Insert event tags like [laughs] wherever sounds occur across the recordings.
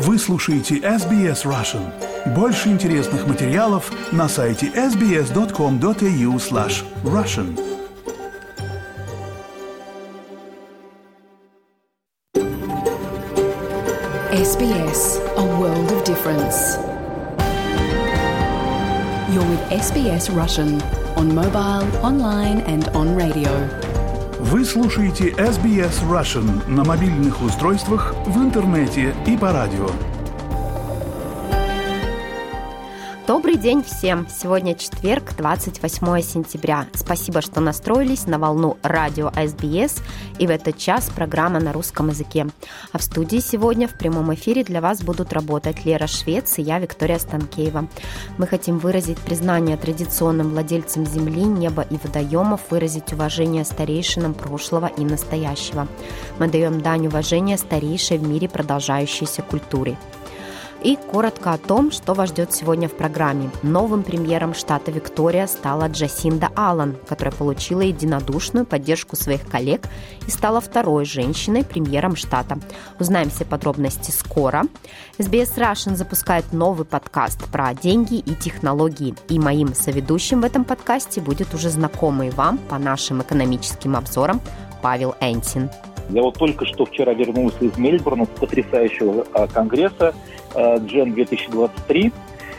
Вы слушаете SBS Russian. Больше интересных материалов на сайте sbs.com.au slash russian. SBS, a world of difference. You're with SBS Russian on mobile, online and on radio. Вы слушаете SBS Russian на мобильных устройствах, в интернете и по радио. Добрый день всем! Сегодня четверг, 28 сентября. Спасибо, что настроились на волну радио СБС и в этот час программа на русском языке. А в студии сегодня в прямом эфире для вас будут работать Лера Швец и я, Виктория Станкеева. Мы хотим выразить признание традиционным владельцам земли, неба и водоемов, выразить уважение старейшинам прошлого и настоящего. Мы даем дань уважения старейшей в мире продолжающейся культуре. И коротко о том, что вас ждет сегодня в программе. Новым премьером штата Виктория стала Джасинда Аллан, которая получила единодушную поддержку своих коллег и стала второй женщиной премьером штата. Узнаем все подробности скоро. SBS Russian запускает новый подкаст про деньги и технологии. И моим соведущим в этом подкасте будет уже знакомый вам по нашим экономическим обзорам Павел Энтин. Я вот только что вчера вернулся из Мельбурна потрясающего а, конгресса Gen 2023.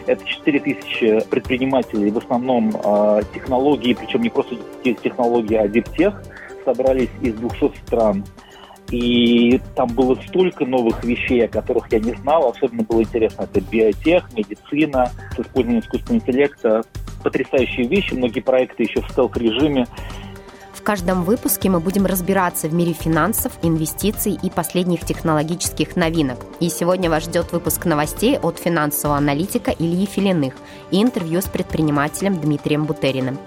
Это 4 тысячи предпринимателей, в основном а, технологии, причем не просто технологии, а диптех, собрались из 200 стран. И там было столько новых вещей, о которых я не знал. Особенно было интересно, это биотех, медицина, с использованием искусственного интеллекта. Потрясающие вещи, многие проекты еще в стелк-режиме. В каждом выпуске мы будем разбираться в мире финансов, инвестиций и последних технологических новинок. И сегодня вас ждет выпуск новостей от финансового аналитика Ильи Филиных и интервью с предпринимателем Дмитрием Бутериным.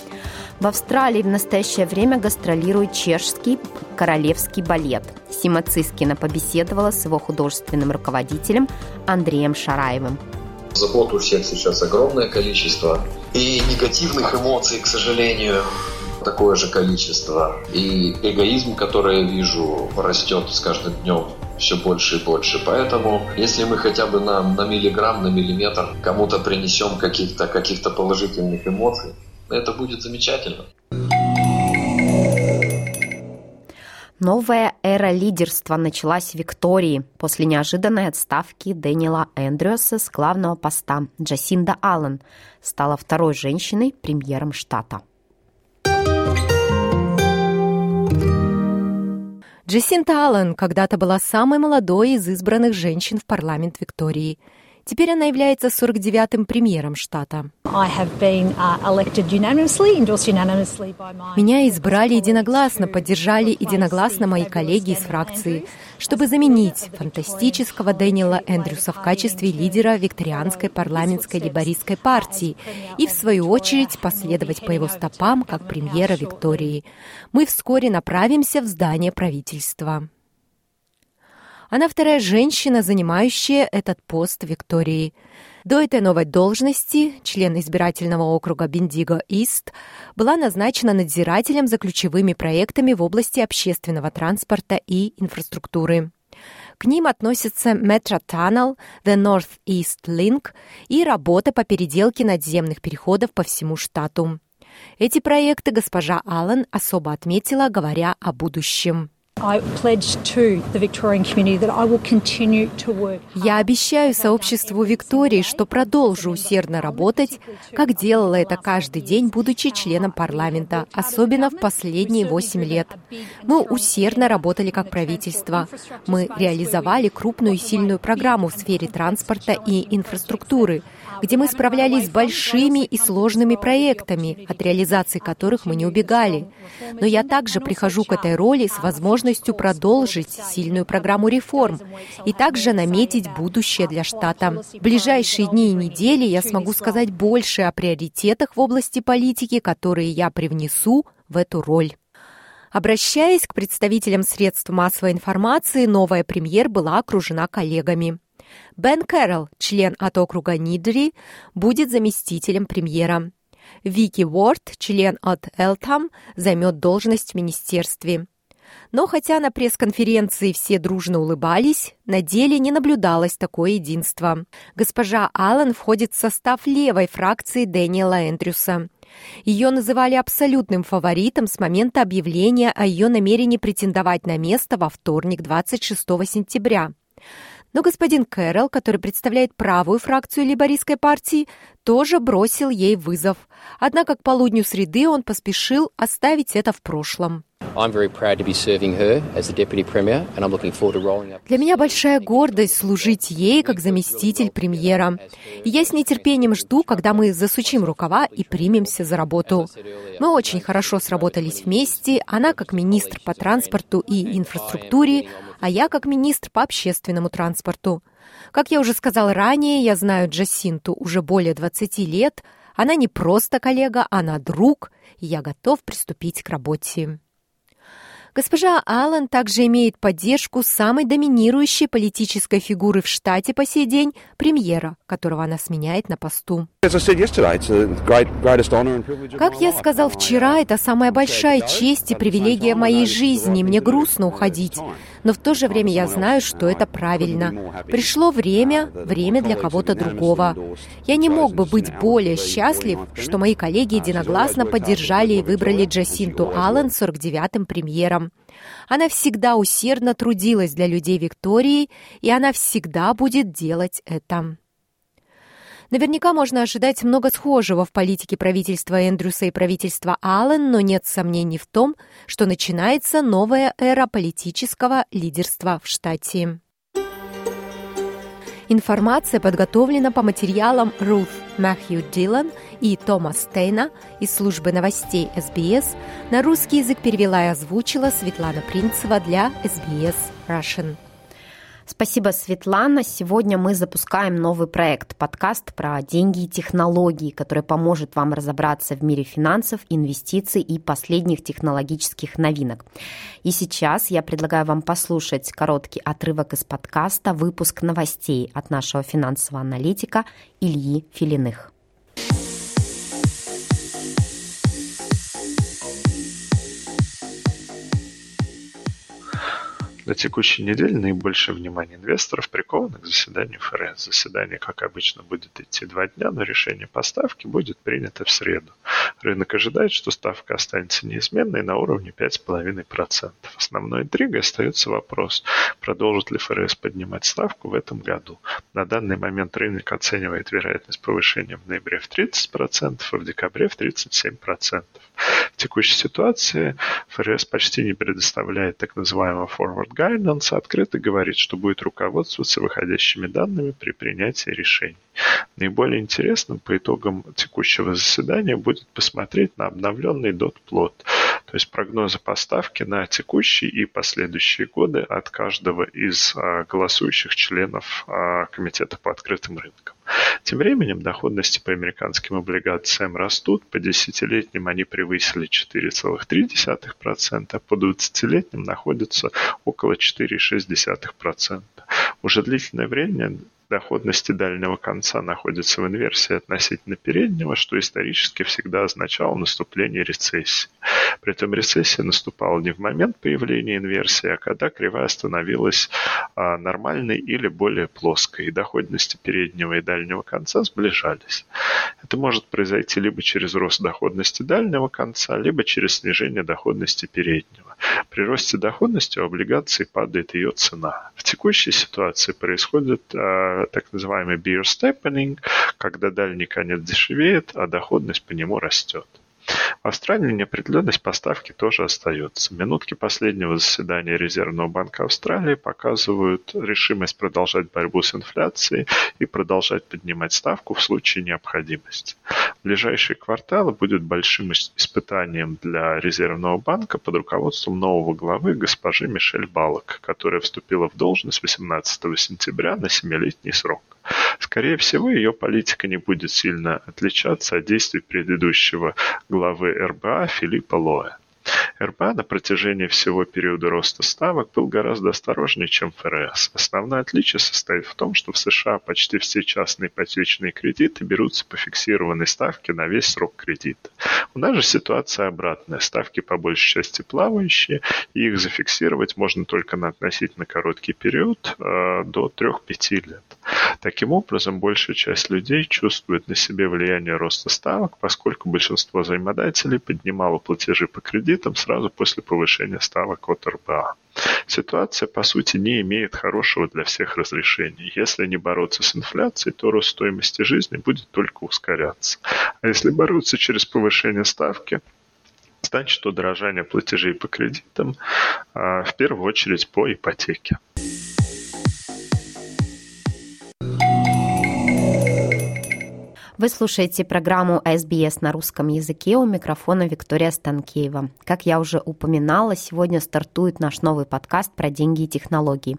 В Австралии в настоящее время гастролирует чешский королевский балет. Сима Цискина побеседовала с его художественным руководителем Андреем Шараевым. Забот у всех сейчас огромное количество. И негативных эмоций, к сожалению, такое же количество. И эгоизм, который я вижу, растет с каждым днем все больше и больше. Поэтому, если мы хотя бы на, на миллиграмм, на миллиметр кому-то принесем каких-то каких положительных эмоций, это будет замечательно. Новая эра лидерства началась в Виктории после неожиданной отставки Дэниела Эндрюса с главного поста. Джасинда Аллен стала второй женщиной премьером штата. Джессинта Аллен когда-то была самой молодой из избранных женщин в парламент Виктории. Теперь она является 49-м премьером штата. Uh, Меня избрали единогласно, поддержали единогласно мои коллеги из фракции, чтобы заменить фантастического Дэниела Эндрюса в качестве лидера викторианской парламентской либористской партии и, в свою очередь, последовать по его стопам как премьера Виктории. Мы вскоре направимся в здание правительства. Она вторая женщина, занимающая этот пост Виктории. До этой новой должности член избирательного округа Бендиго-Ист была назначена надзирателем за ключевыми проектами в области общественного транспорта и инфраструктуры. К ним относятся Metro Tunnel, The North East Link и работа по переделке надземных переходов по всему штату. Эти проекты госпожа Аллен особо отметила, говоря о будущем. Я обещаю сообществу Виктории, что продолжу усердно работать, как делала это каждый день, будучи членом парламента, особенно в последние восемь лет. Мы усердно работали как правительство. Мы реализовали крупную и сильную программу в сфере транспорта и инфраструктуры – где мы справлялись с большими и сложными проектами, от реализации которых мы не убегали. Но я также прихожу к этой роли с возможностью продолжить сильную программу реформ и также наметить будущее для штата. В ближайшие дни и недели я смогу сказать больше о приоритетах в области политики, которые я привнесу в эту роль. Обращаясь к представителям средств массовой информации, новая премьер была окружена коллегами. Бен Кэрролл, член от округа Нидри, будет заместителем премьера. Вики Уорд, член от Элтам, займет должность в министерстве. Но хотя на пресс-конференции все дружно улыбались, на деле не наблюдалось такое единство. Госпожа Аллен входит в состав левой фракции Дэниела Эндрюса. Ее называли абсолютным фаворитом с момента объявления о ее намерении претендовать на место во вторник 26 сентября. Но господин Кэрролл, который представляет правую фракцию либористской партии, тоже бросил ей вызов. Однако к полудню среды он поспешил оставить это в прошлом. Для меня большая гордость служить ей как заместитель премьера. И я с нетерпением жду, когда мы засучим рукава и примемся за работу. Мы очень хорошо сработались вместе, она как министр по транспорту и инфраструктуре, а я как министр по общественному транспорту. Как я уже сказал ранее, я знаю Джасинту уже более 20 лет. Она не просто коллега, она друг, и я готов приступить к работе. Госпожа Аллен также имеет поддержку самой доминирующей политической фигуры в штате по сей день, премьера, которого она сменяет на посту. Как я сказал вчера, это самая большая честь и привилегия моей жизни. Мне грустно уходить. Но в то же время я знаю, что это правильно. Пришло время, время для кого-то другого. Я не мог бы быть более счастлив, что мои коллеги единогласно поддержали и выбрали Джасинту Аллен 49-м премьером. Она всегда усердно трудилась для людей Виктории, и она всегда будет делать это. Наверняка можно ожидать много схожего в политике правительства Эндрюса и правительства Аллен, но нет сомнений в том, что начинается новая эра политического лидерства в штате. Информация подготовлена по материалам Рут Махью Дилан и Томас Стейна из службы новостей СБС. На русский язык перевела и озвучила Светлана Принцева для СБС Russian. Спасибо, Светлана. Сегодня мы запускаем новый проект, подкаст про деньги и технологии, который поможет вам разобраться в мире финансов, инвестиций и последних технологических новинок. И сейчас я предлагаю вам послушать короткий отрывок из подкаста «Выпуск новостей» от нашего финансового аналитика Ильи Филиных. На текущей неделе наибольшее внимание инвесторов приковано к заседанию ФРС. Заседание, как обычно, будет идти два дня, но решение по ставке будет принято в среду. Рынок ожидает, что ставка останется неизменной на уровне 5,5%. Основной интригой остается вопрос, продолжит ли ФРС поднимать ставку в этом году. На данный момент рынок оценивает вероятность повышения в ноябре в 30%, а в декабре в 37%. В текущей ситуации ФРС почти не предоставляет так называемого forward guidance, открыто говорит, что будет руководствоваться выходящими данными при принятии решений. Наиболее интересным по итогам текущего заседания будет посмотреть на обновленный дот-плот, то есть прогнозы поставки на текущие и последующие годы от каждого из а, голосующих членов а, Комитета по открытым рынкам. Тем временем доходности по американским облигациям растут, по десятилетним они превысили 4,3%, а по 20-летним находятся около 4,6%. Уже длительное время доходности дальнего конца находятся в инверсии относительно переднего, что исторически всегда означало наступление рецессии. При этом рецессия наступала не в момент появления инверсии, а когда кривая становилась а, нормальной или более плоской, и доходности переднего и дальнего конца сближались. Это может произойти либо через рост доходности дальнего конца, либо через снижение доходности переднего. При росте доходности у облигаций падает ее цена. В текущей ситуации происходит э, так называемый beer steepening, когда дальний конец дешевеет, а доходность по нему растет. В Австралии неопределенность поставки тоже остается. Минутки последнего заседания Резервного банка Австралии показывают решимость продолжать борьбу с инфляцией и продолжать поднимать ставку в случае необходимости. Ближайшие кварталы будут большим испытанием для Резервного банка под руководством нового главы госпожи Мишель Балок, которая вступила в должность 18 сентября на 7-летний срок. Скорее всего, ее политика не будет сильно отличаться от действий предыдущего главы РБА Филиппа Лоя. РБА на протяжении всего периода роста ставок был гораздо осторожнее, чем ФРС. Основное отличие состоит в том, что в США почти все частные ипотечные кредиты берутся по фиксированной ставке на весь срок кредита. У нас же ситуация обратная. Ставки по большей части плавающие, и их зафиксировать можно только на относительно короткий период э, до 3-5 лет. Таким образом, большая часть людей чувствует на себе влияние роста ставок, поскольку большинство займодателей поднимало платежи по кредитам сразу после повышения ставок от РБА. Ситуация, по сути, не имеет хорошего для всех разрешений. Если не бороться с инфляцией, то рост стоимости жизни будет только ускоряться. А если бороться через повышение ставки, значит удорожание платежей по кредитам, а, в первую очередь по ипотеке. Вы слушаете программу SBS на русском языке. У микрофона Виктория Станкеева. Как я уже упоминала, сегодня стартует наш новый подкаст про деньги и технологии.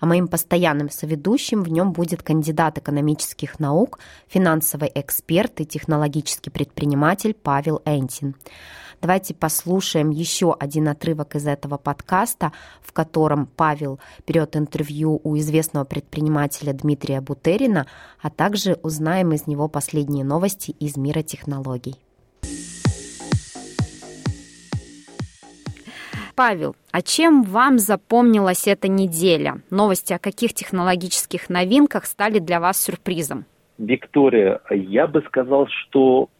А моим постоянным соведущим в нем будет кандидат экономических наук, финансовый эксперт и технологический предприниматель Павел Энтин. Давайте послушаем еще один отрывок из этого подкаста, в котором Павел берет интервью у известного предпринимателя Дмитрия Бутерина, а также узнаем из него последние новости из мира технологий. Павел, а чем вам запомнилась эта неделя? Новости о каких технологических новинках стали для вас сюрпризом? Виктория, я бы сказал, что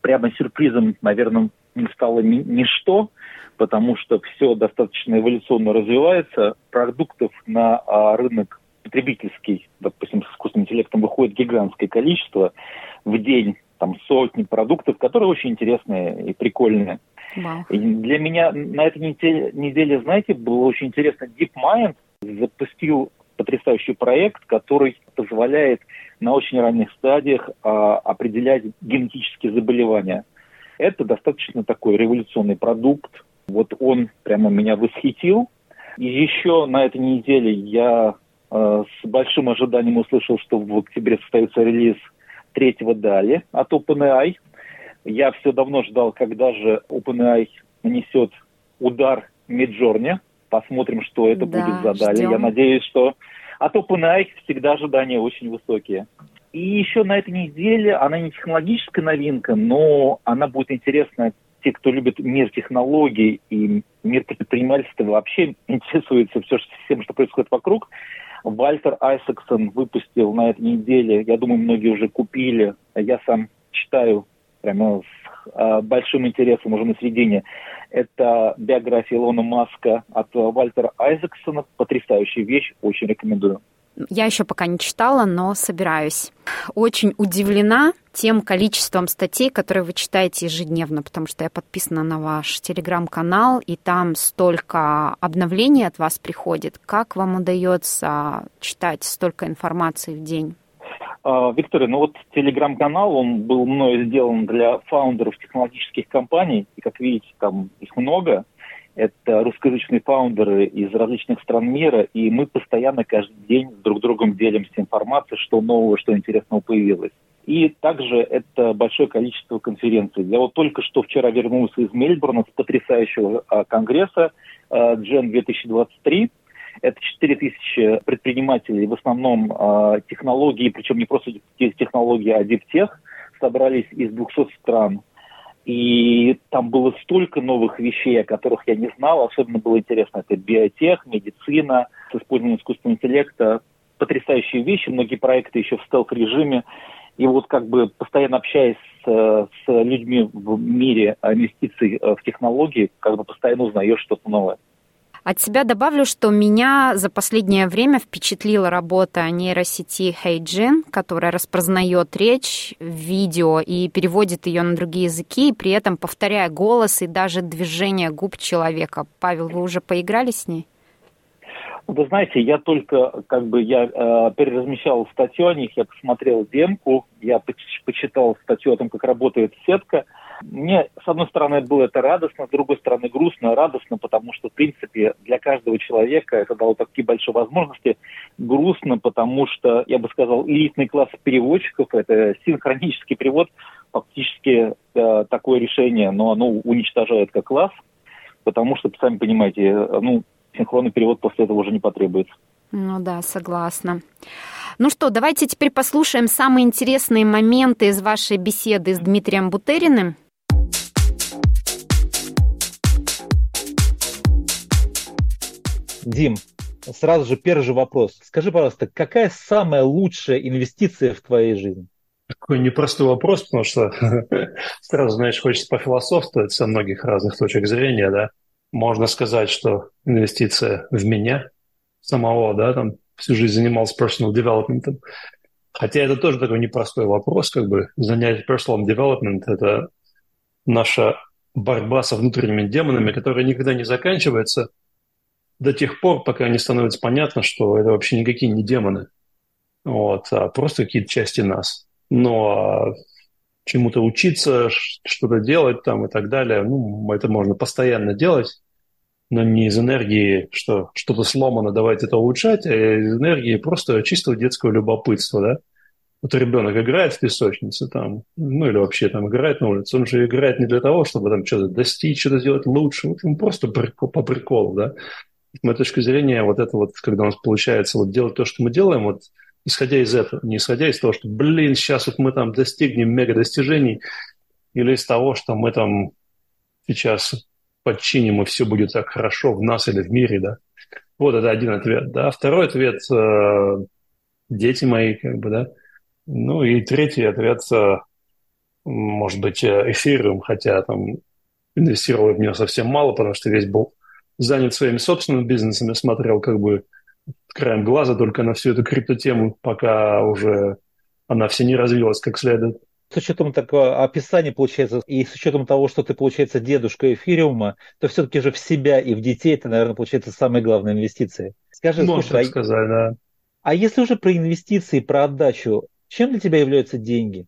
прямо сюрпризом, наверное, стало ни, ничто, потому что все достаточно эволюционно развивается. Продуктов на а, рынок потребительский, допустим, с искусственным интеллектом выходит гигантское количество. В день там сотни продуктов, которые очень интересные и прикольные. Wow. И для меня на этой неделе, неделе, знаете, было очень интересно. DeepMind запустил потрясающий проект, который позволяет на очень ранних стадиях а, определять генетические заболевания. Это достаточно такой революционный продукт. Вот он прямо меня восхитил. И еще на этой неделе я э, с большим ожиданием услышал, что в октябре состоится релиз третьего DALI от OpenAI. Я все давно ждал, когда же OpenAI нанесет удар Midjourney. Посмотрим, что это да, будет за DALI. Я надеюсь, что от OpenAI всегда ожидания очень высокие. И еще на этой неделе, она не технологическая новинка, но она будет интересна те, кто любит мир технологий и мир предпринимательства, вообще интересуется все, всем, что происходит вокруг. Вальтер Айсексон выпустил на этой неделе, я думаю, многие уже купили, я сам читаю прямо с а, большим интересом уже на середине. Это биография Илона Маска от Вальтера Айзексона. Потрясающая вещь, очень рекомендую. Я еще пока не читала, но собираюсь. Очень удивлена тем количеством статей, которые вы читаете ежедневно, потому что я подписана на ваш телеграм-канал, и там столько обновлений от вас приходит. Как вам удается читать столько информации в день? А, Виктория, ну вот телеграм-канал, он был мною сделан для фаундеров технологических компаний, и как видите, там их много. Это русскоязычные фаундеры из различных стран мира, и мы постоянно каждый день друг с другом делимся информацией, что нового, что интересного появилось. И также это большое количество конференций. Я вот только что вчера вернулся из Мельбурна с потрясающего а, конгресса а, Gen 2023. Это 4 тысячи предпринимателей, в основном а, технологии, причем не просто технологии, а диптех, собрались из 200 стран и там было столько новых вещей, о которых я не знал. Особенно было интересно, это биотех, медицина с использованием искусственного интеллекта. Потрясающие вещи, многие проекты еще в стелк-режиме. И вот как бы постоянно общаясь с, с людьми в мире инвестиций в технологии, как бы постоянно узнаешь что-то новое. От себя добавлю, что меня за последнее время впечатлила работа нейросети HeyGen, которая распознает речь в видео и переводит ее на другие языки, при этом повторяя голос и даже движение губ человека. Павел, вы уже поиграли с ней? Вы знаете, я только как бы я э, переразмещал статью о них, я посмотрел демку, я почитал статью о том, как работает сетка. Мне, с одной стороны, было это радостно, с другой стороны, грустно. Радостно, потому что, в принципе, для каждого человека это дало такие большие возможности. Грустно, потому что, я бы сказал, элитный класс переводчиков, это синхронический перевод, фактически э, такое решение, но оно уничтожает как класс. потому что, сами понимаете, ну, синхронный перевод после этого уже не потребуется. Ну да, согласна. Ну что, давайте теперь послушаем самые интересные моменты из вашей беседы с Дмитрием Бутериным. Дим, сразу же первый же вопрос. Скажи, пожалуйста, какая самая лучшая инвестиция в твоей жизни? Такой непростой вопрос, потому что [laughs] сразу, знаешь, хочется пофилософствовать со многих разных точек зрения, да. Можно сказать, что инвестиция в меня самого, да, там всю жизнь занимался personal development. Хотя это тоже такой непростой вопрос, как бы занять personal development – это наша борьба со внутренними демонами, которая никогда не заканчивается до тех пор, пока не становится понятно, что это вообще никакие не демоны, вот, а просто какие-то части нас. Но чему-то учиться, что-то делать там и так далее, ну, это можно постоянно делать, но не из энергии, что что-то сломано, давайте это улучшать, а из энергии просто чистого детского любопытства, да. Вот ребенок играет в песочнице там, ну или вообще там играет на улице, он же играет не для того, чтобы там что-то достичь, что-то сделать лучше, вот ему просто по приколу, да. С моей точки зрения, вот это вот, когда у нас получается вот делать то, что мы делаем, вот исходя из этого, не исходя из того, что, блин, сейчас вот мы там достигнем мега достижений, или из того, что мы там сейчас подчиним, и все будет так хорошо в нас или в мире, да. Вот это один ответ, да. Второй ответ э, – дети мои, как бы, да. Ну и третий ответ э, – может быть, э, эфириум, хотя там инвестировал в него совсем мало, потому что весь был занят своими собственными бизнесами, смотрел как бы краем глаза только на всю эту криптотему, пока уже она все не развилась как следует с учетом такого описания, получается, и с учетом того, что ты, получается, дедушка эфириума, то все-таки же в себя и в детей это, наверное, получается самая главная инвестиция. Скажи, Можно слушай, а сказать, да. А если уже про инвестиции, про отдачу, чем для тебя являются деньги?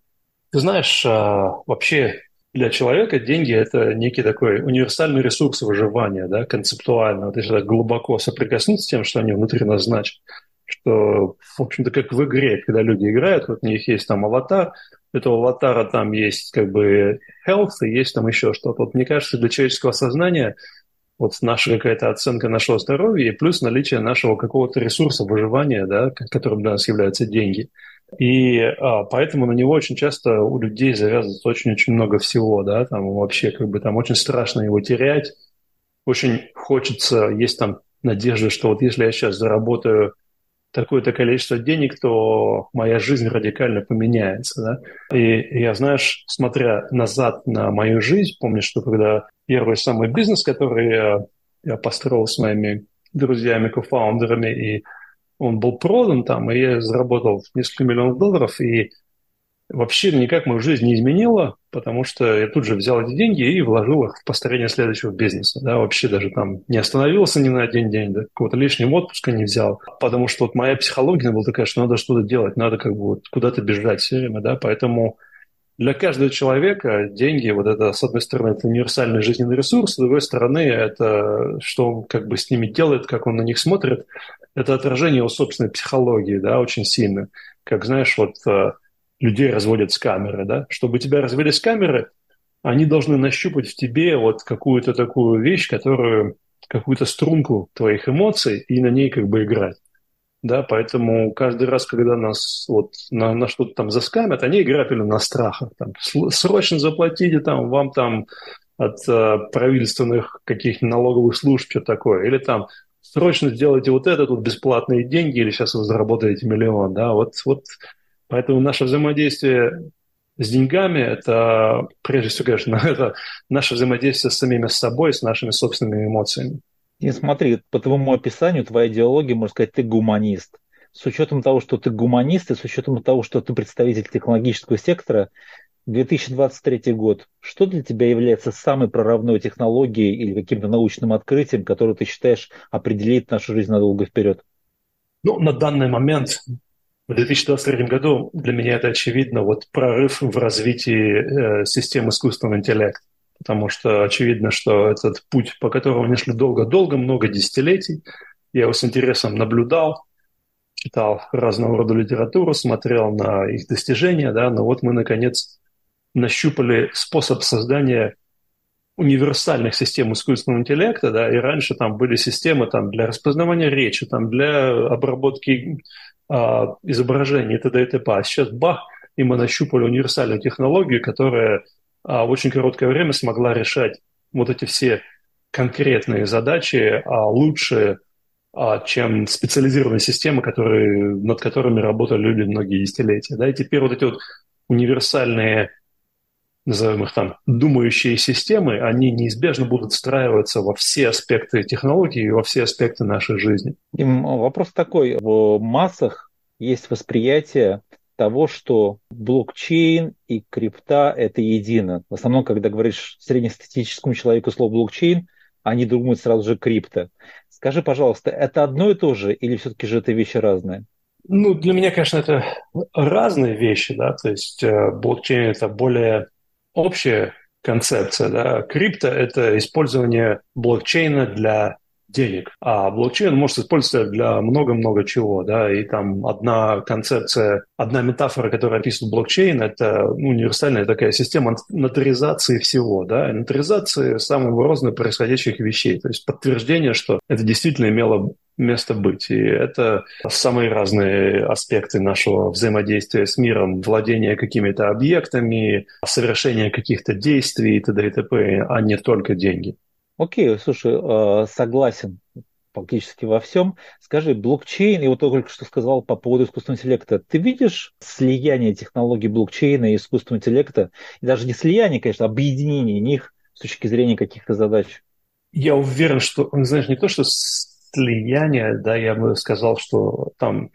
Ты знаешь, а, вообще для человека деньги – это некий такой универсальный ресурс выживания, да, концептуально. Вот если так глубоко соприкоснуться с тем, что они внутри нас значат, что, в общем-то, как в игре, когда люди играют, вот у них есть там аватар, этого аватара там есть как бы health, и есть там еще что-то. Вот мне кажется, для человеческого сознания вот наша какая-то оценка нашего здоровья и плюс наличие нашего какого-то ресурса выживания, да, которым для нас являются деньги. И а, поэтому на него очень часто у людей завязывается очень-очень много всего, да, там вообще как бы там очень страшно его терять, очень хочется, есть там надежда, что вот если я сейчас заработаю такое-то количество денег, то моя жизнь радикально поменяется. Да? И я, знаешь, смотря назад на мою жизнь, помню, что когда первый самый бизнес, который я, я построил с моими друзьями, кофаундерами, и он был продан там, и я заработал несколько миллионов долларов, и вообще никак мою жизнь не изменило, потому что я тут же взял эти деньги и вложил их в построение следующего бизнеса. Да, вообще даже там не остановился ни на один день, да, какого-то лишнего отпуска не взял, потому что вот моя психология была такая, что надо что-то делать, надо как бы вот куда-то бежать все время, да, поэтому для каждого человека деньги, вот это, с одной стороны, это универсальный жизненный ресурс, с другой стороны, это что он как бы с ними делает, как он на них смотрит, это отражение его собственной психологии, да, очень сильно. Как, знаешь, вот э, людей разводят с камеры, да? Чтобы тебя развели с камеры, они должны нащупать в тебе вот какую-то такую вещь, которую, какую-то струнку твоих эмоций и на ней как бы играть. Да, поэтому каждый раз, когда нас вот на, на что-то там заскамят, они играют на страхах. Там, срочно заплатите там, вам там от э, правительственных каких-то налоговых служб что такое. Или там срочно сделайте вот это, тут бесплатные деньги, или сейчас вы заработаете миллион. Да? Вот, вот Поэтому наше взаимодействие с деньгами – это, прежде всего, конечно, [laughs] это наше взаимодействие с самими собой, с нашими собственными эмоциями. И смотри, по твоему описанию, твоя идеология, можно сказать, ты гуманист. С учетом того, что ты гуманист, и с учетом того, что ты представитель технологического сектора, 2023 год, что для тебя является самой прорывной технологией или каким-то научным открытием, которое ты считаешь определит нашу жизнь надолго вперед? Ну, на данный момент в 2023 году для меня это очевидно вот прорыв в развитии э, систем искусственного интеллекта. Потому что очевидно, что этот путь, по которому они шли долго-долго, много десятилетий, я его с интересом наблюдал, читал разного рода литературу, смотрел на их достижения, да, но вот мы, наконец, нащупали способ создания универсальных систем искусственного интеллекта, да, и раньше там были системы там, для распознавания речи, там, для обработки а, изображений и т.д. и т.п. А сейчас бах, и мы нащупали универсальную технологию, которая в очень короткое время смогла решать вот эти все конкретные задачи а, лучше, а, чем специализированные системы, которые, над которыми работали люди многие десятилетия. Да? И теперь вот эти вот универсальные назовем их там, думающие системы, они неизбежно будут встраиваться во все аспекты технологии и во все аспекты нашей жизни. Вопрос такой, в массах есть восприятие того, что блокчейн и крипта – это едино. В основном, когда говоришь среднестатистическому человеку слово блокчейн, они думают сразу же крипто. Скажи, пожалуйста, это одно и то же или все-таки же это вещи разные? Ну, для меня, конечно, это разные вещи, да, то есть э, блокчейн – это более общая концепция. Да? Крипто – это использование блокчейна для денег. А блокчейн может использоваться для много-много чего, да, и там одна концепция, одна метафора, которая описывает блокчейн, это ну, универсальная такая система нотаризации всего, да, нотаризации самого разных происходящих вещей, то есть подтверждение, что это действительно имело место быть. И это самые разные аспекты нашего взаимодействия с миром, владение какими-то объектами, совершение каких-то действий и т.д. и т.п., а не только деньги. Окей, слушай, э, согласен практически во всем. Скажи, блокчейн, и вот только что сказал по поводу искусственного интеллекта, ты видишь слияние технологий блокчейна и искусственного интеллекта, и даже не слияние, конечно, а объединение них с точки зрения каких-то задач? Я уверен, что, знаешь, не то, что слияние, да, я бы сказал, что там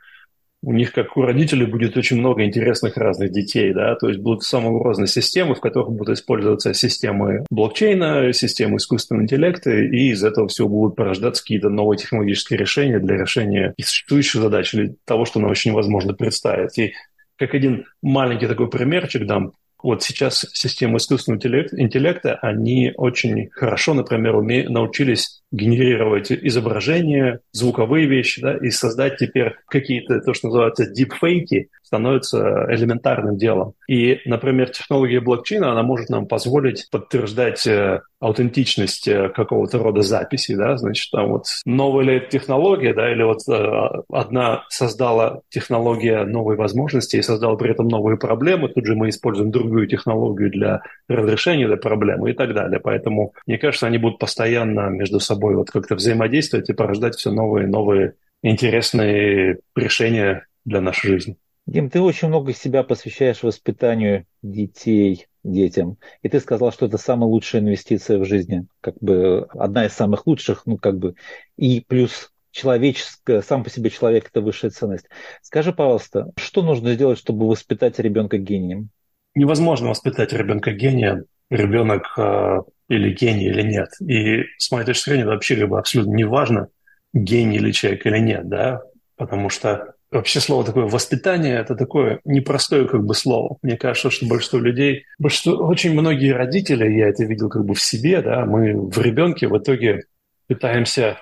у них, как у родителей, будет очень много интересных разных детей, да, то есть будут самые разные системы, в которых будут использоваться системы блокчейна, системы искусственного интеллекта, и из этого всего будут порождаться какие-то новые технологические решения для решения существующих задач или того, что нам очень невозможно представить. И как один маленький такой примерчик дам, вот сейчас системы искусственного интеллекта, они очень хорошо, например, уме... научились генерировать изображения, звуковые вещи, да, и создать теперь какие-то, то, что называется, дипфейки, становится элементарным делом. И, например, технология блокчейна, она может нам позволить подтверждать э, аутентичность э, какого-то рода записи, да, значит, там вот новая ли технология, да, или вот э, одна создала технология новой возможности и создала при этом новые проблемы, тут же мы используем другую технологию для разрешения этой проблемы и так далее. Поэтому, мне кажется, они будут постоянно между собой вот как-то взаимодействовать и порождать все новые новые интересные решения для нашей жизни. Дим, ты очень много себя посвящаешь воспитанию детей, детям. И ты сказал, что это самая лучшая инвестиция в жизни. Как бы одна из самых лучших, ну как бы. И плюс человеческое, сам по себе человек – это высшая ценность. Скажи, пожалуйста, что нужно сделать, чтобы воспитать ребенка гением? Невозможно воспитать ребенка гением, ребенок э, или гений, или нет. И с моей точки зрения, вообще как бы абсолютно не важно, гений или человек или нет, да, потому что вообще слово такое воспитание это такое непростое как бы слово. Мне кажется, что большинство людей, большинство, очень многие родители, я это видел как бы в себе, да, мы в ребенке в итоге пытаемся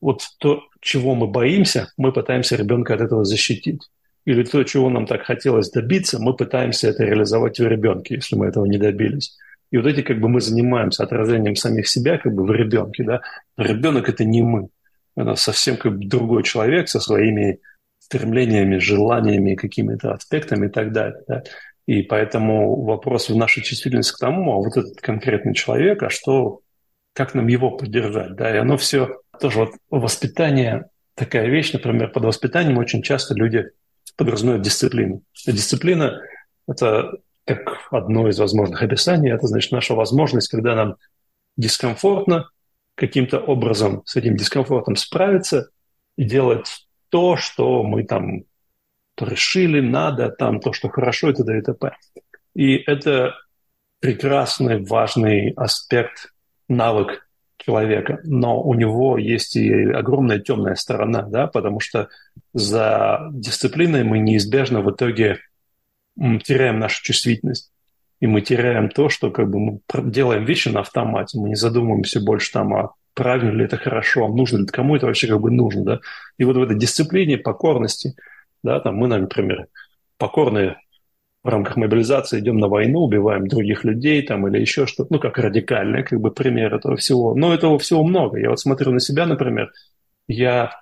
вот то, чего мы боимся, мы пытаемся ребенка от этого защитить. Или то, чего нам так хотелось добиться, мы пытаемся это реализовать в ребенке, если мы этого не добились. И вот эти как бы мы занимаемся отражением самих себя как бы в ребенке, да. ребенок это не мы. Это совсем как бы другой человек со своими стремлениями, желаниями, какими-то аспектами и так далее. Да? И поэтому вопрос в нашей чувствительности к тому, а вот этот конкретный человек, а что, как нам его поддержать, да, и оно все тоже вот воспитание, такая вещь, например, под воспитанием очень часто люди подразумевают дисциплину. Дисциплина – это как одно из возможных описаний, это значит наша возможность, когда нам дискомфортно, каким-то образом с этим дискомфортом справиться и делать то, что мы там решили, надо, там то, что хорошо и т.д. и т.п. И это прекрасный, важный аспект, навык человека, но у него есть и огромная темная сторона, да, потому что за дисциплиной мы неизбежно в итоге теряем нашу чувствительность. И мы теряем то, что как бы мы делаем вещи на автомате, мы не задумываемся больше там о правильно ли это хорошо, а нужно ли, кому это вообще как бы нужно, да. И вот в этой дисциплине, покорности, да, там мы, например, покорные в рамках мобилизации идем на войну, убиваем других людей там или еще что-то, ну, как радикальный как бы пример этого всего. Но этого всего много. Я вот смотрю на себя, например, я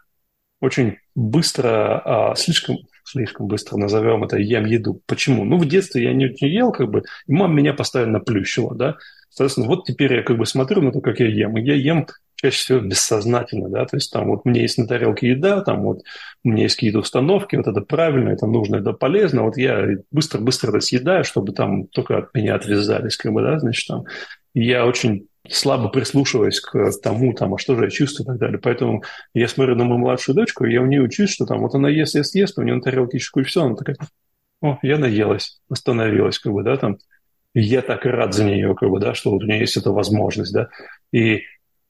очень быстро, а, слишком, слишком быстро назовем это, ем еду. Почему? Ну, в детстве я не, не ел, как бы, и мама меня постоянно плющила, да. Соответственно, вот теперь я как бы смотрю на то, как я ем. И я ем чаще всего бессознательно, да, то есть там вот меня есть на тарелке еда, там вот у меня есть какие-то установки, вот это правильно, это нужно, это полезно, вот я быстро-быстро это съедаю, чтобы там только от меня отвязались, как бы, да, значит, там, я очень слабо прислушиваясь к тому, там, а что же я чувствую и так далее. Поэтому я смотрю на мою младшую дочку, и я у нее учусь, что там вот она ест, ест, ест, у нее на тарелке еще куча всего, она такая, о, я наелась, остановилась, как бы, да, там, и я так и рад за нее, как бы, да, что вот у нее есть эта возможность, да, и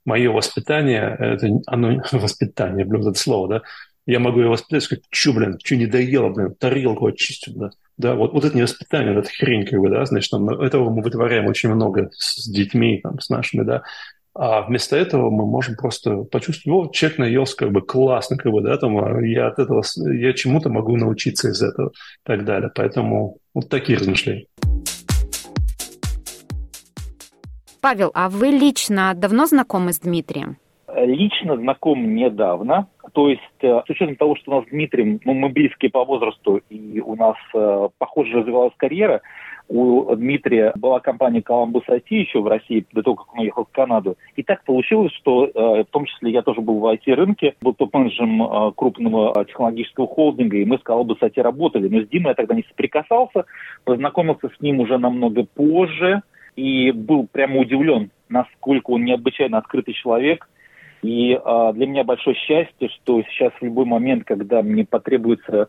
мое воспитание, это, оно, [laughs] воспитание, блин, это слово, да, я могу ее воспитать, сказать, что, блин, что не доела, блин, тарелку очистил, да, да, вот, вот это не воспитание, вот эта хрень, как бы, да, значит, там, этого мы вытворяем очень много с детьми, там, с нашими, да, а вместо этого мы можем просто почувствовать, вот, человек наелся, как бы, классно, как бы, да, там, а я от этого, я чему-то могу научиться из этого и так далее. Поэтому вот такие размышления. Павел, а вы лично давно знакомы с Дмитрием? Лично знаком недавно. То есть, э, с учетом того, что у нас с Дмитрием, ну, мы близкие по возрасту, и у нас, э, похоже, развивалась карьера, у Дмитрия была компания Columbus IT еще в России до того, как он уехал в Канаду. И так получилось, что э, в том числе я тоже был в IT-рынке, был топ-менеджером крупного технологического холдинга, и мы с Columbus IT работали. Но с Димой я тогда не соприкасался, познакомился с ним уже намного позже – и был прямо удивлен, насколько он необычайно открытый человек. И э, для меня большое счастье, что сейчас в любой момент, когда мне потребуется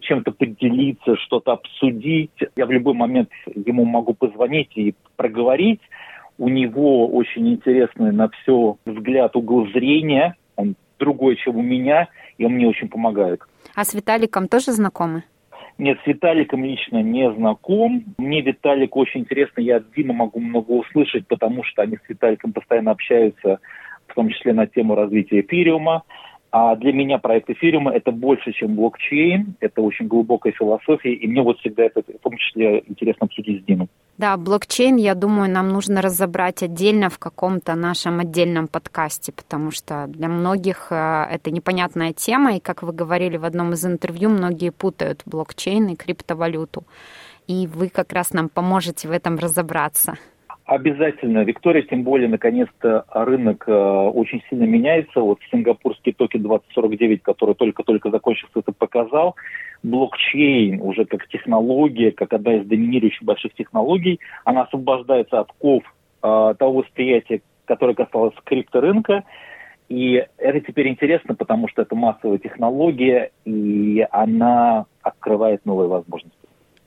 чем-то поделиться, что-то обсудить, я в любой момент ему могу позвонить и проговорить. У него очень интересный на все взгляд, угол зрения, он другой, чем у меня, и он мне очень помогает. А с Виталиком тоже знакомы? Нет, с Виталиком лично не знаком. Мне Виталик очень интересно, я от Димы могу много услышать, потому что они с Виталиком постоянно общаются, в том числе на тему развития эфириума. А для меня проект эфириума это больше, чем блокчейн, это очень глубокая философия, и мне вот всегда это в том числе интересно обсудить с Димой. Да, блокчейн, я думаю, нам нужно разобрать отдельно в каком-то нашем отдельном подкасте, потому что для многих э, это непонятная тема, и, как вы говорили в одном из интервью, многие путают блокчейн и криптовалюту. И вы как раз нам поможете в этом разобраться. Обязательно. Виктория, тем более, наконец-то рынок э, очень сильно меняется. Вот сингапурский токен 2049, который только-только закончился, это показал. Блокчейн уже как технология, как одна из доминирующих больших технологий, она освобождается от ков э, того восприятия, которое касалось крипторынка. И это теперь интересно, потому что это массовая технология, и она открывает новые возможности.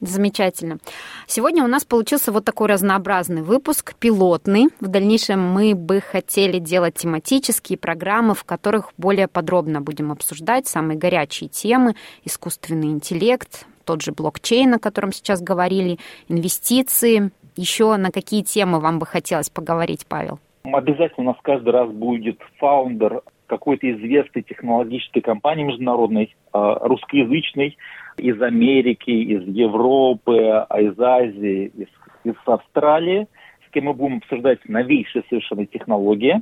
Замечательно. Сегодня у нас получился вот такой разнообразный выпуск, пилотный. В дальнейшем мы бы хотели делать тематические программы, в которых более подробно будем обсуждать самые горячие темы, искусственный интеллект, тот же блокчейн, о котором сейчас говорили, инвестиции. Еще на какие темы вам бы хотелось поговорить, Павел? Обязательно у нас каждый раз будет фаундер какой-то известной технологической компании международной, а, русскоязычной, из Америки, из Европы, а из Азии, из, из Австралии, с кем мы будем обсуждать новейшие совершенно технологии.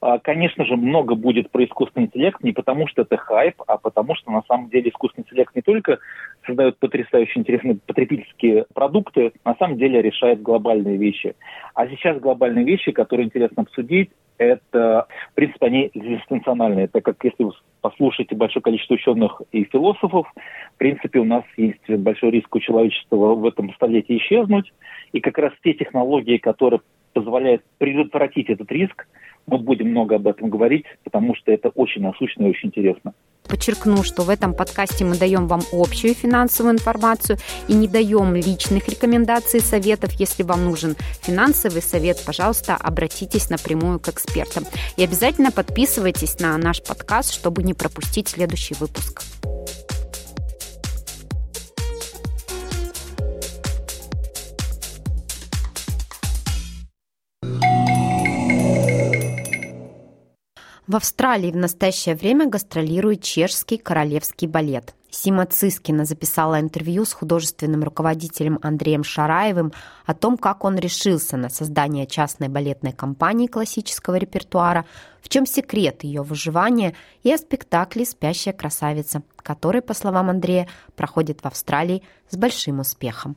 А, конечно же, много будет про искусственный интеллект не потому, что это хайп, а потому что на самом деле искусственный интеллект не только создает потрясающе интересные потребительские продукты, на самом деле решает глобальные вещи. А сейчас глобальные вещи, которые интересно обсудить, это, в принципе, они экзистенциональные, так как если вы послушаете большое количество ученых и философов, в принципе, у нас есть большой риск у человечества в этом столетии исчезнуть, и как раз те технологии, которые позволяют предотвратить этот риск, мы будем много об этом говорить, потому что это очень насущно и очень интересно. Подчеркну, что в этом подкасте мы даем вам общую финансовую информацию и не даем личных рекомендаций и советов. Если вам нужен финансовый совет, пожалуйста, обратитесь напрямую к экспертам. И обязательно подписывайтесь на наш подкаст, чтобы не пропустить следующий выпуск. В Австралии в настоящее время гастролирует чешский королевский балет. Сима Цискина записала интервью с художественным руководителем Андреем Шараевым о том, как он решился на создание частной балетной компании классического репертуара, в чем секрет ее выживания и о спектакле «Спящая красавица», который, по словам Андрея, проходит в Австралии с большим успехом.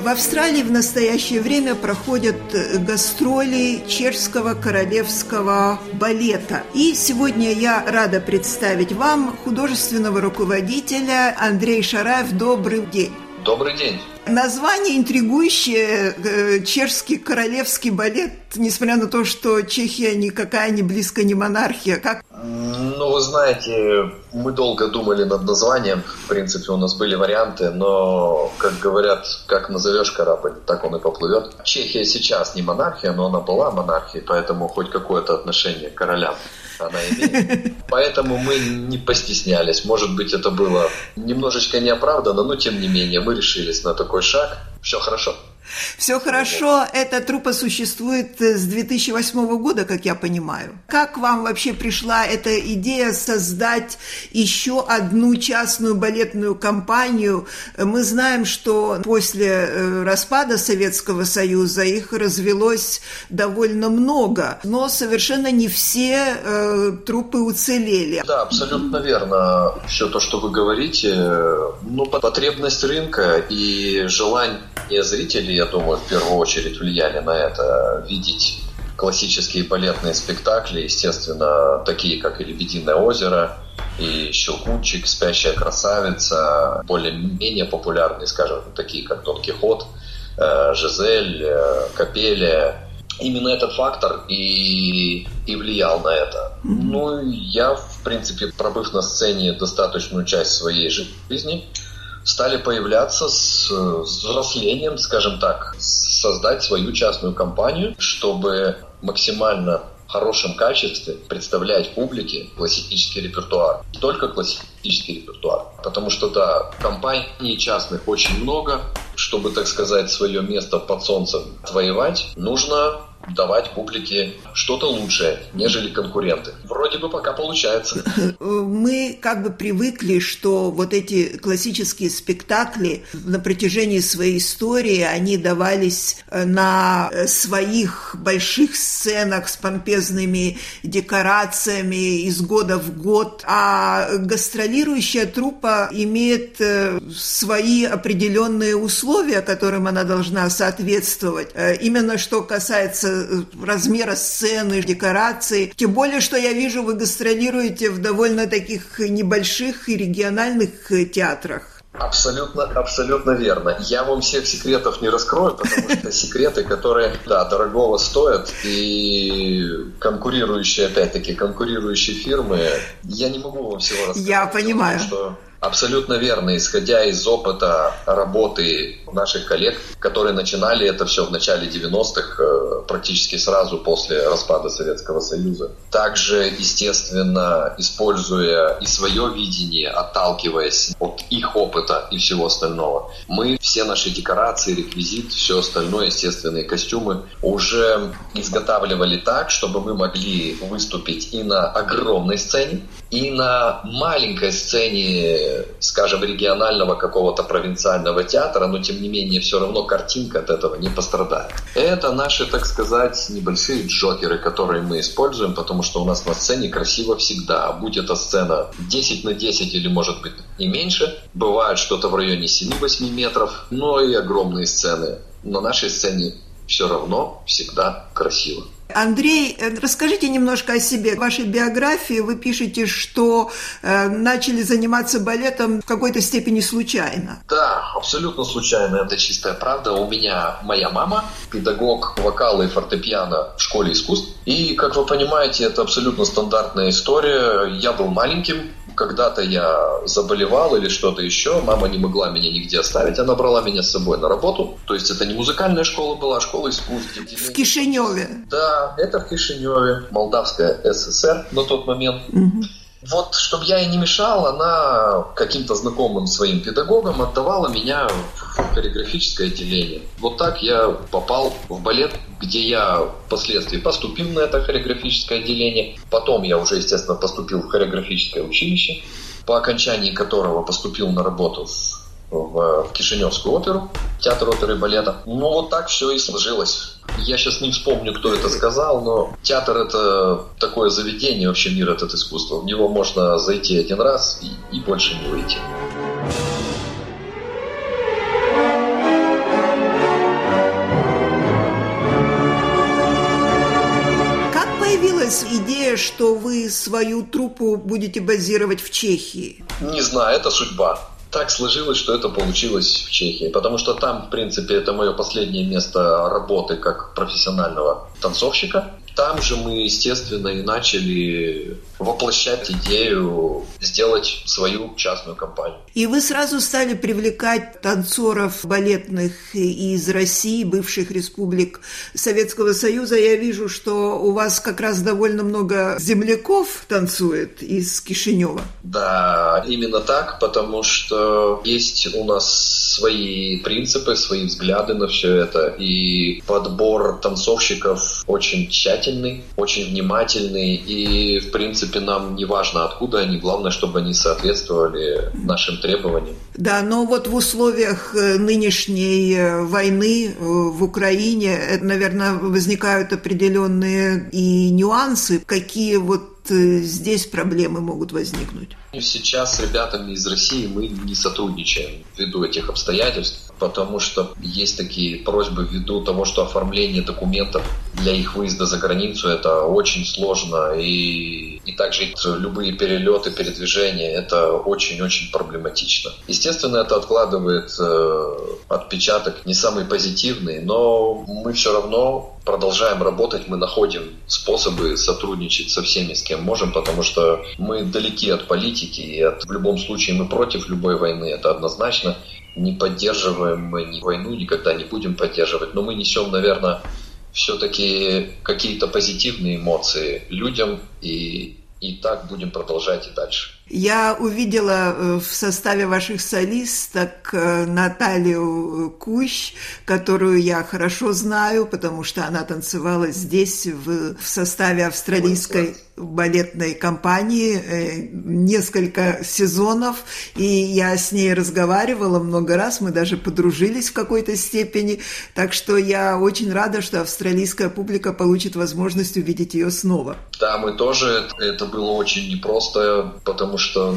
В Австралии в настоящее время проходят э, гастроли чешского королевского балета. И сегодня я рада представить вам художественного руководителя Андрей Шараев. Добрый день. Добрый день. Название интригующее, э, чешский королевский балет, несмотря на то, что Чехия никакая не близко не монархия. Как... Ну, вы знаете, мы долго думали над названием. В принципе, у нас были варианты, но, как говорят, как назовешь корабль, так он и поплывет. Чехия сейчас не монархия, но она была монархией, поэтому хоть какое-то отношение к королям она имеет. [laughs] Поэтому мы не постеснялись. Может быть, это было немножечко неоправданно, но тем не менее мы решились на такой шаг. Все хорошо. Все хорошо, эта труппа существует с 2008 года, как я понимаю. Как вам вообще пришла эта идея создать еще одну частную балетную компанию? Мы знаем, что после э, распада Советского Союза их развелось довольно много, но совершенно не все э, труппы уцелели. Да, абсолютно верно. Все то, что вы говорите, ну, потребность рынка и желание зрителей я думаю, в первую очередь влияли на это. Видеть классические балетные спектакли, естественно, такие, как и «Лебединое озеро», и «Щелкунчик», «Спящая красавица», более-менее популярные, скажем, такие, как «Дон Кихот», э, «Жизель», э, «Капелия». Именно этот фактор и, и влиял на это. Ну, я, в принципе, пробыв на сцене достаточную часть своей жизни, стали появляться с, взрослением, скажем так, создать свою частную компанию, чтобы максимально хорошем качестве представлять публике классический репертуар. Только классический репертуар, потому что, да, компаний частных очень много. Чтобы, так сказать, свое место под солнцем отвоевать, нужно давать публике что-то лучшее, нежели конкуренты. Вроде бы пока получается. Мы как бы привыкли, что вот эти классические спектакли на протяжении своей истории, они давались э, на своих больших сценах с помпезными декорациями из года в год, а гастролирующая труппа имеет э, свои определенные условия, которым она должна соответствовать. Э, именно что касается размера сцены, декорации. Тем более, что я вижу, вы гастролируете в довольно таких небольших и региональных театрах. Абсолютно, абсолютно верно. Я вам всех секретов не раскрою, потому что секреты, которые, да, дорогого стоят, и конкурирующие, опять-таки, конкурирующие фирмы, я не могу вам всего рассказать. Я понимаю. Что Абсолютно верно, исходя из опыта работы наших коллег, которые начинали это все в начале 90-х, э, практически сразу после распада Советского Союза. Также, естественно, используя и свое видение, отталкиваясь от их опыта и всего остального, мы все наши декорации, реквизит, все остальное, естественные костюмы уже изготавливали так, чтобы мы могли выступить и на огромной сцене, и на маленькой сцене, скажем, регионального какого-то провинциального театра, но тем не менее все равно картинка от этого не пострадает. Это наши, так сказать, небольшие джокеры, которые мы используем, потому что у нас на сцене красиво всегда. Будь эта сцена 10 на 10 или может быть и меньше, бывает что-то в районе 7-8 метров, но и огромные сцены. На нашей сцене все равно всегда красиво. Андрей, э, расскажите немножко о себе. В вашей биографии вы пишете, что э, начали заниматься балетом в какой-то степени случайно. Да, абсолютно случайно. Это чистая правда. У меня моя мама, педагог вокала и фортепиано в школе искусств. И, как вы понимаете, это абсолютно стандартная история. Я был маленьким, когда-то я заболевал или что-то еще, мама не могла меня нигде оставить, она брала меня с собой на работу. То есть это не музыкальная школа была, а школа искусств. В Кишиневе? Да, это в Кишиневе, Молдавская ССР на тот момент. Угу. Вот, чтобы я ей не мешал, она каким-то знакомым своим педагогам отдавала меня в хореографическое отделение. Вот так я попал в балет, где я впоследствии поступил на это хореографическое отделение. Потом я уже, естественно, поступил в хореографическое училище, по окончании которого поступил на работу в, в Кишиневскую оперу, театр оперы и балета. Ну, вот так все и сложилось. Я сейчас не вспомню, кто это сказал, но театр это такое заведение, вообще мир этот искусство. В него можно зайти один раз и, и больше не выйти. Как появилась идея, что вы свою труппу будете базировать в Чехии? Не знаю, это судьба так сложилось, что это получилось в Чехии, потому что там, в принципе, это мое последнее место работы как профессионального танцовщика. Там же мы, естественно, и начали воплощать идею сделать свою частную компанию. И вы сразу стали привлекать танцоров балетных из России, бывших республик Советского Союза. Я вижу, что у вас как раз довольно много земляков танцует из Кишинева. Да, именно так, потому что есть у нас свои принципы, свои взгляды на все это. И подбор танцовщиков очень тщательный, очень внимательный. И, в принципе, нам не важно, откуда они, главное, чтобы они соответствовали нашим требованиям. Да, но вот в условиях э, нынешней э, войны э, в Украине, наверное, возникают определенные и нюансы. Какие вот здесь проблемы могут возникнуть? Сейчас с ребятами из России мы не сотрудничаем ввиду этих обстоятельств, потому что есть такие просьбы ввиду того, что оформление документов для их выезда за границу это очень сложно и, и также любые перелеты, передвижения это очень-очень проблематично. Естественно, это откладывает э, отпечаток не самый позитивный, но мы все равно продолжаем работать, мы находим способы сотрудничать со всеми, с кем можем, потому что мы далеки от политики, и от, в любом случае мы против любой войны, это однозначно. Не поддерживаем мы ни войну, никогда не будем поддерживать, но мы несем, наверное, все-таки какие-то позитивные эмоции людям, и, и так будем продолжать и дальше. Я увидела э, в составе ваших солисток э, Наталью Кущ, которую я хорошо знаю, потому что она танцевала здесь в, в составе австралийской балетной компании э, несколько сезонов, и я с ней разговаривала много раз, мы даже подружились в какой-то степени, так что я очень рада, что австралийская публика получит возможность увидеть ее снова. Да, мы тоже, это было очень непросто, потому что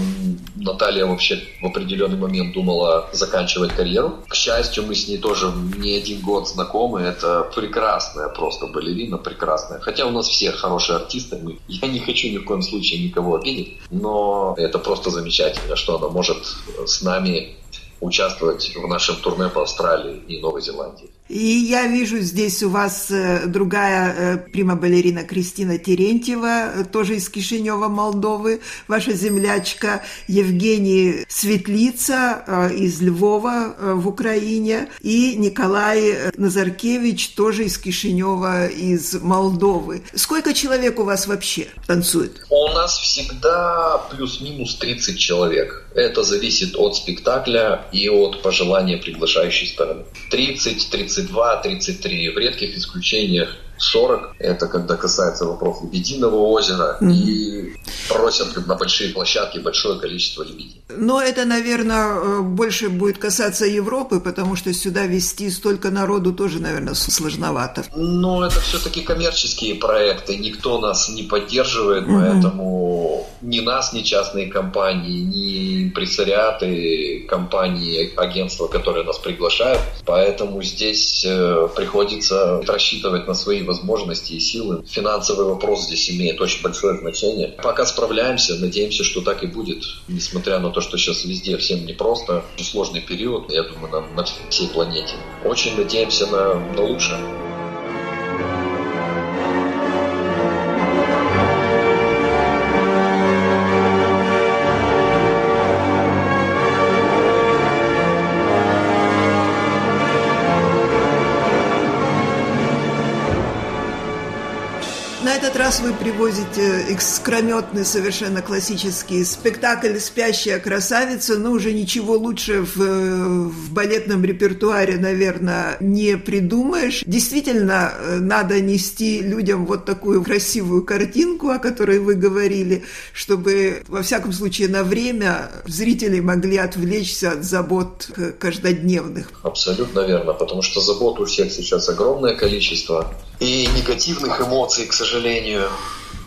Наталья вообще в определенный момент думала заканчивать карьеру. К счастью, мы с ней тоже не один год знакомы. Это прекрасная просто балерина, прекрасная. Хотя у нас все хорошие артисты. Мы, [laughs] я не хочу ни в коем случае никого обидеть, но это просто замечательно, что она может с нами участвовать в нашем турне по Австралии и Новой Зеландии. И я вижу здесь у вас э, другая э, прима-балерина Кристина Терентьева, э, тоже из Кишинева, Молдовы, ваша землячка Евгений Светлица из Львова в Украине и Николай Назаркевич, тоже из Кишинева, из Молдовы. Сколько человек у вас вообще танцует? У нас всегда плюс-минус 30 человек. Это зависит от спектакля и от пожелания приглашающей стороны. 30-32, 33. В редких исключениях 40. Это когда касается вопросов Лебединого озера. Mm-hmm. И просят на большие площадки большое количество лебедей. Но это, наверное, э, больше будет касаться Европы, потому что сюда вести столько народу тоже, наверное, сложновато. Но это все-таки коммерческие проекты. Никто нас не поддерживает, mm-hmm. поэтому ни нас, ни частные компании, ни импрессариаты, компании, агентства, которые нас приглашают. Поэтому здесь э, приходится рассчитывать на свои возможности и силы. Финансовый вопрос здесь имеет очень большое значение. Пока справляемся, надеемся, что так и будет. Несмотря на то, что сейчас везде всем непросто, сложный период, я думаю, на, на всей планете. Очень надеемся на, на лучшее. Раз вы привозите экскрометный, совершенно классический спектакль «Спящая красавица», но уже ничего лучше в, в балетном репертуаре, наверное, не придумаешь. Действительно, надо нести людям вот такую красивую картинку, о которой вы говорили, чтобы, во всяком случае, на время зрители могли отвлечься от забот каждодневных. Абсолютно верно, потому что забот у всех сейчас огромное количество. И негативных эмоций, к сожалению,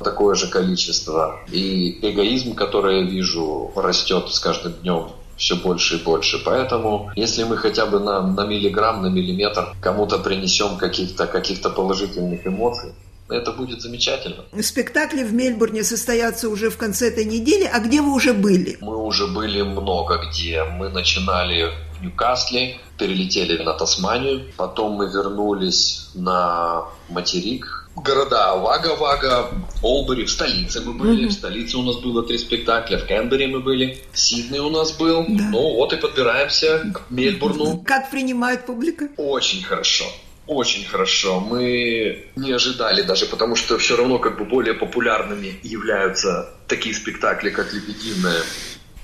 такое же количество. И эгоизм, который я вижу, растет с каждым днем все больше и больше. Поэтому, если мы хотя бы на, на миллиграмм, на миллиметр кому-то принесем каких-то каких положительных эмоций, это будет замечательно. Спектакли в Мельбурне состоятся уже в конце этой недели. А где вы уже были? Мы уже были много где. Мы начинали в Ньюкасле, перелетели на Тасманию, потом мы вернулись на материк, города Вага-Вага, Олбери, в столице мы были, mm-hmm. в столице у нас было три спектакля, в Кенбери мы были, Сидней у нас был, да. ну вот и подбираемся к Мельбурну. Как принимает публика? Очень хорошо. Очень хорошо. Мы не ожидали даже, потому что все равно как бы более популярными являются такие спектакли, как «Лебединая»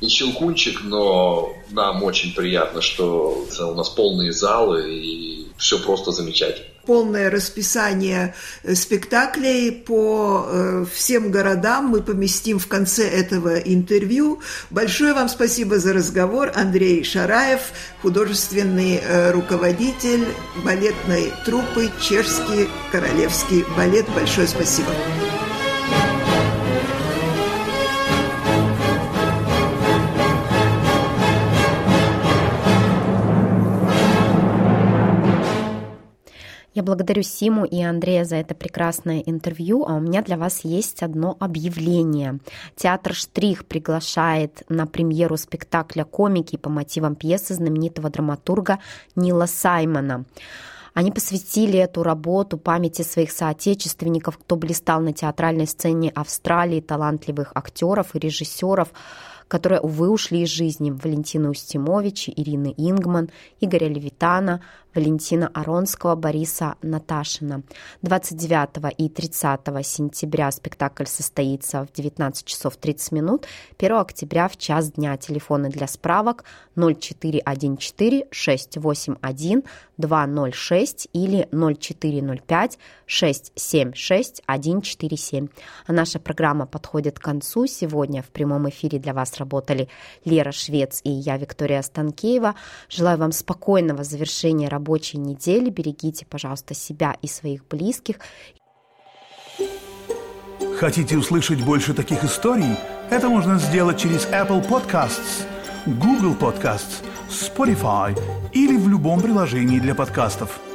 и «Щелкунчик», но нам очень приятно, что у нас полные залы и все просто замечательно полное расписание э, спектаклей по э, всем городам мы поместим в конце этого интервью. Большое вам спасибо за разговор. Андрей Шараев, художественный э, руководитель балетной труппы «Чешский королевский балет». Большое спасибо. Я благодарю Симу и Андрея за это прекрасное интервью, а у меня для вас есть одно объявление. Театр «Штрих» приглашает на премьеру спектакля «Комики» по мотивам пьесы знаменитого драматурга Нила Саймона. Они посвятили эту работу памяти своих соотечественников, кто блистал на театральной сцене Австралии, талантливых актеров и режиссеров, которые, увы, ушли из жизни. Валентина Устимович, Ирина Ингман, Игоря Левитана, Валентина Аронского, Бориса Наташина. 29 и 30 сентября спектакль состоится в 19 часов 30 минут, 1 октября в час дня. Телефоны для справок 0414 681 206 или 0405 676 147. А наша программа подходит к концу. Сегодня в прямом эфире для вас работали Лера Швец и я, Виктория Станкеева. Желаю вам спокойного завершения рабочей недели. Берегите, пожалуйста, себя и своих близких. Хотите услышать больше таких историй? Это можно сделать через Apple Podcasts, Google Podcasts, Spotify или в любом приложении для подкастов –